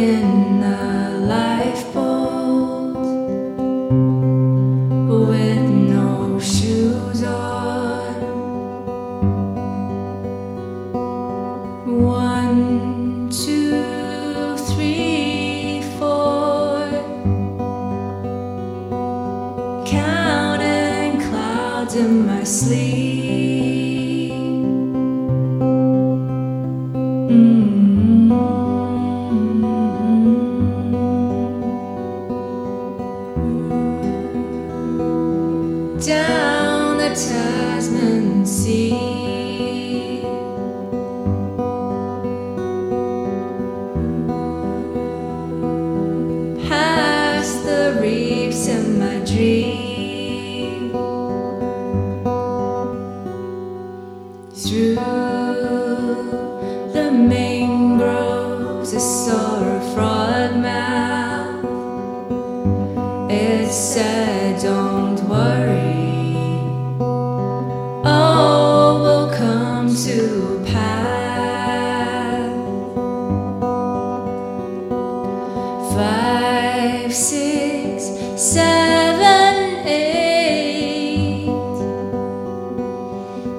in a lifeboat with no shoes on. One, two, three, four. Counting clouds in my sleep. The Tasman Sea. Past the reefs in my dream. Through the mangroves, I a frog mouth. It said, Five, six, seven, eight,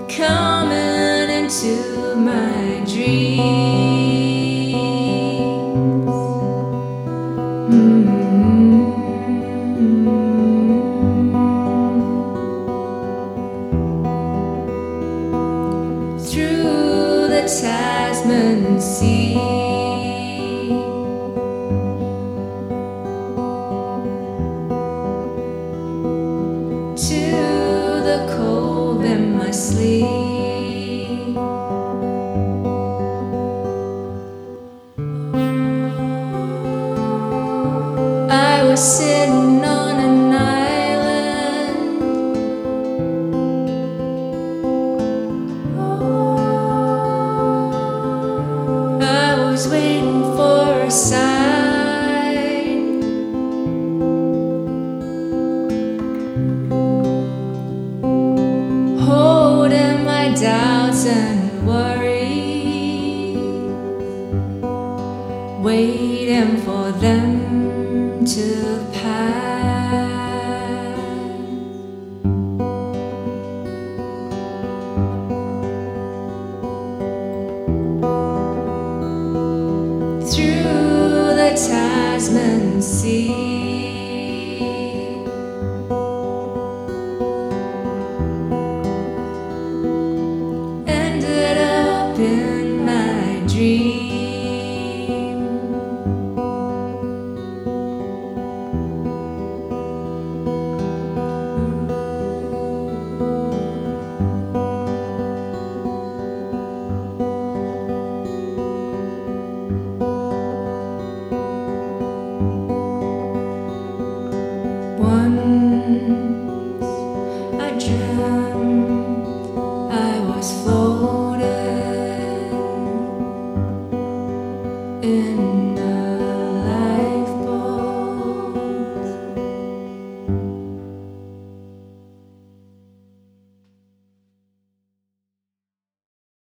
coming into my dreams. Waiting for a sign. waiting for them to pass. Through the Tasman Sea. Ended up in my dream. one.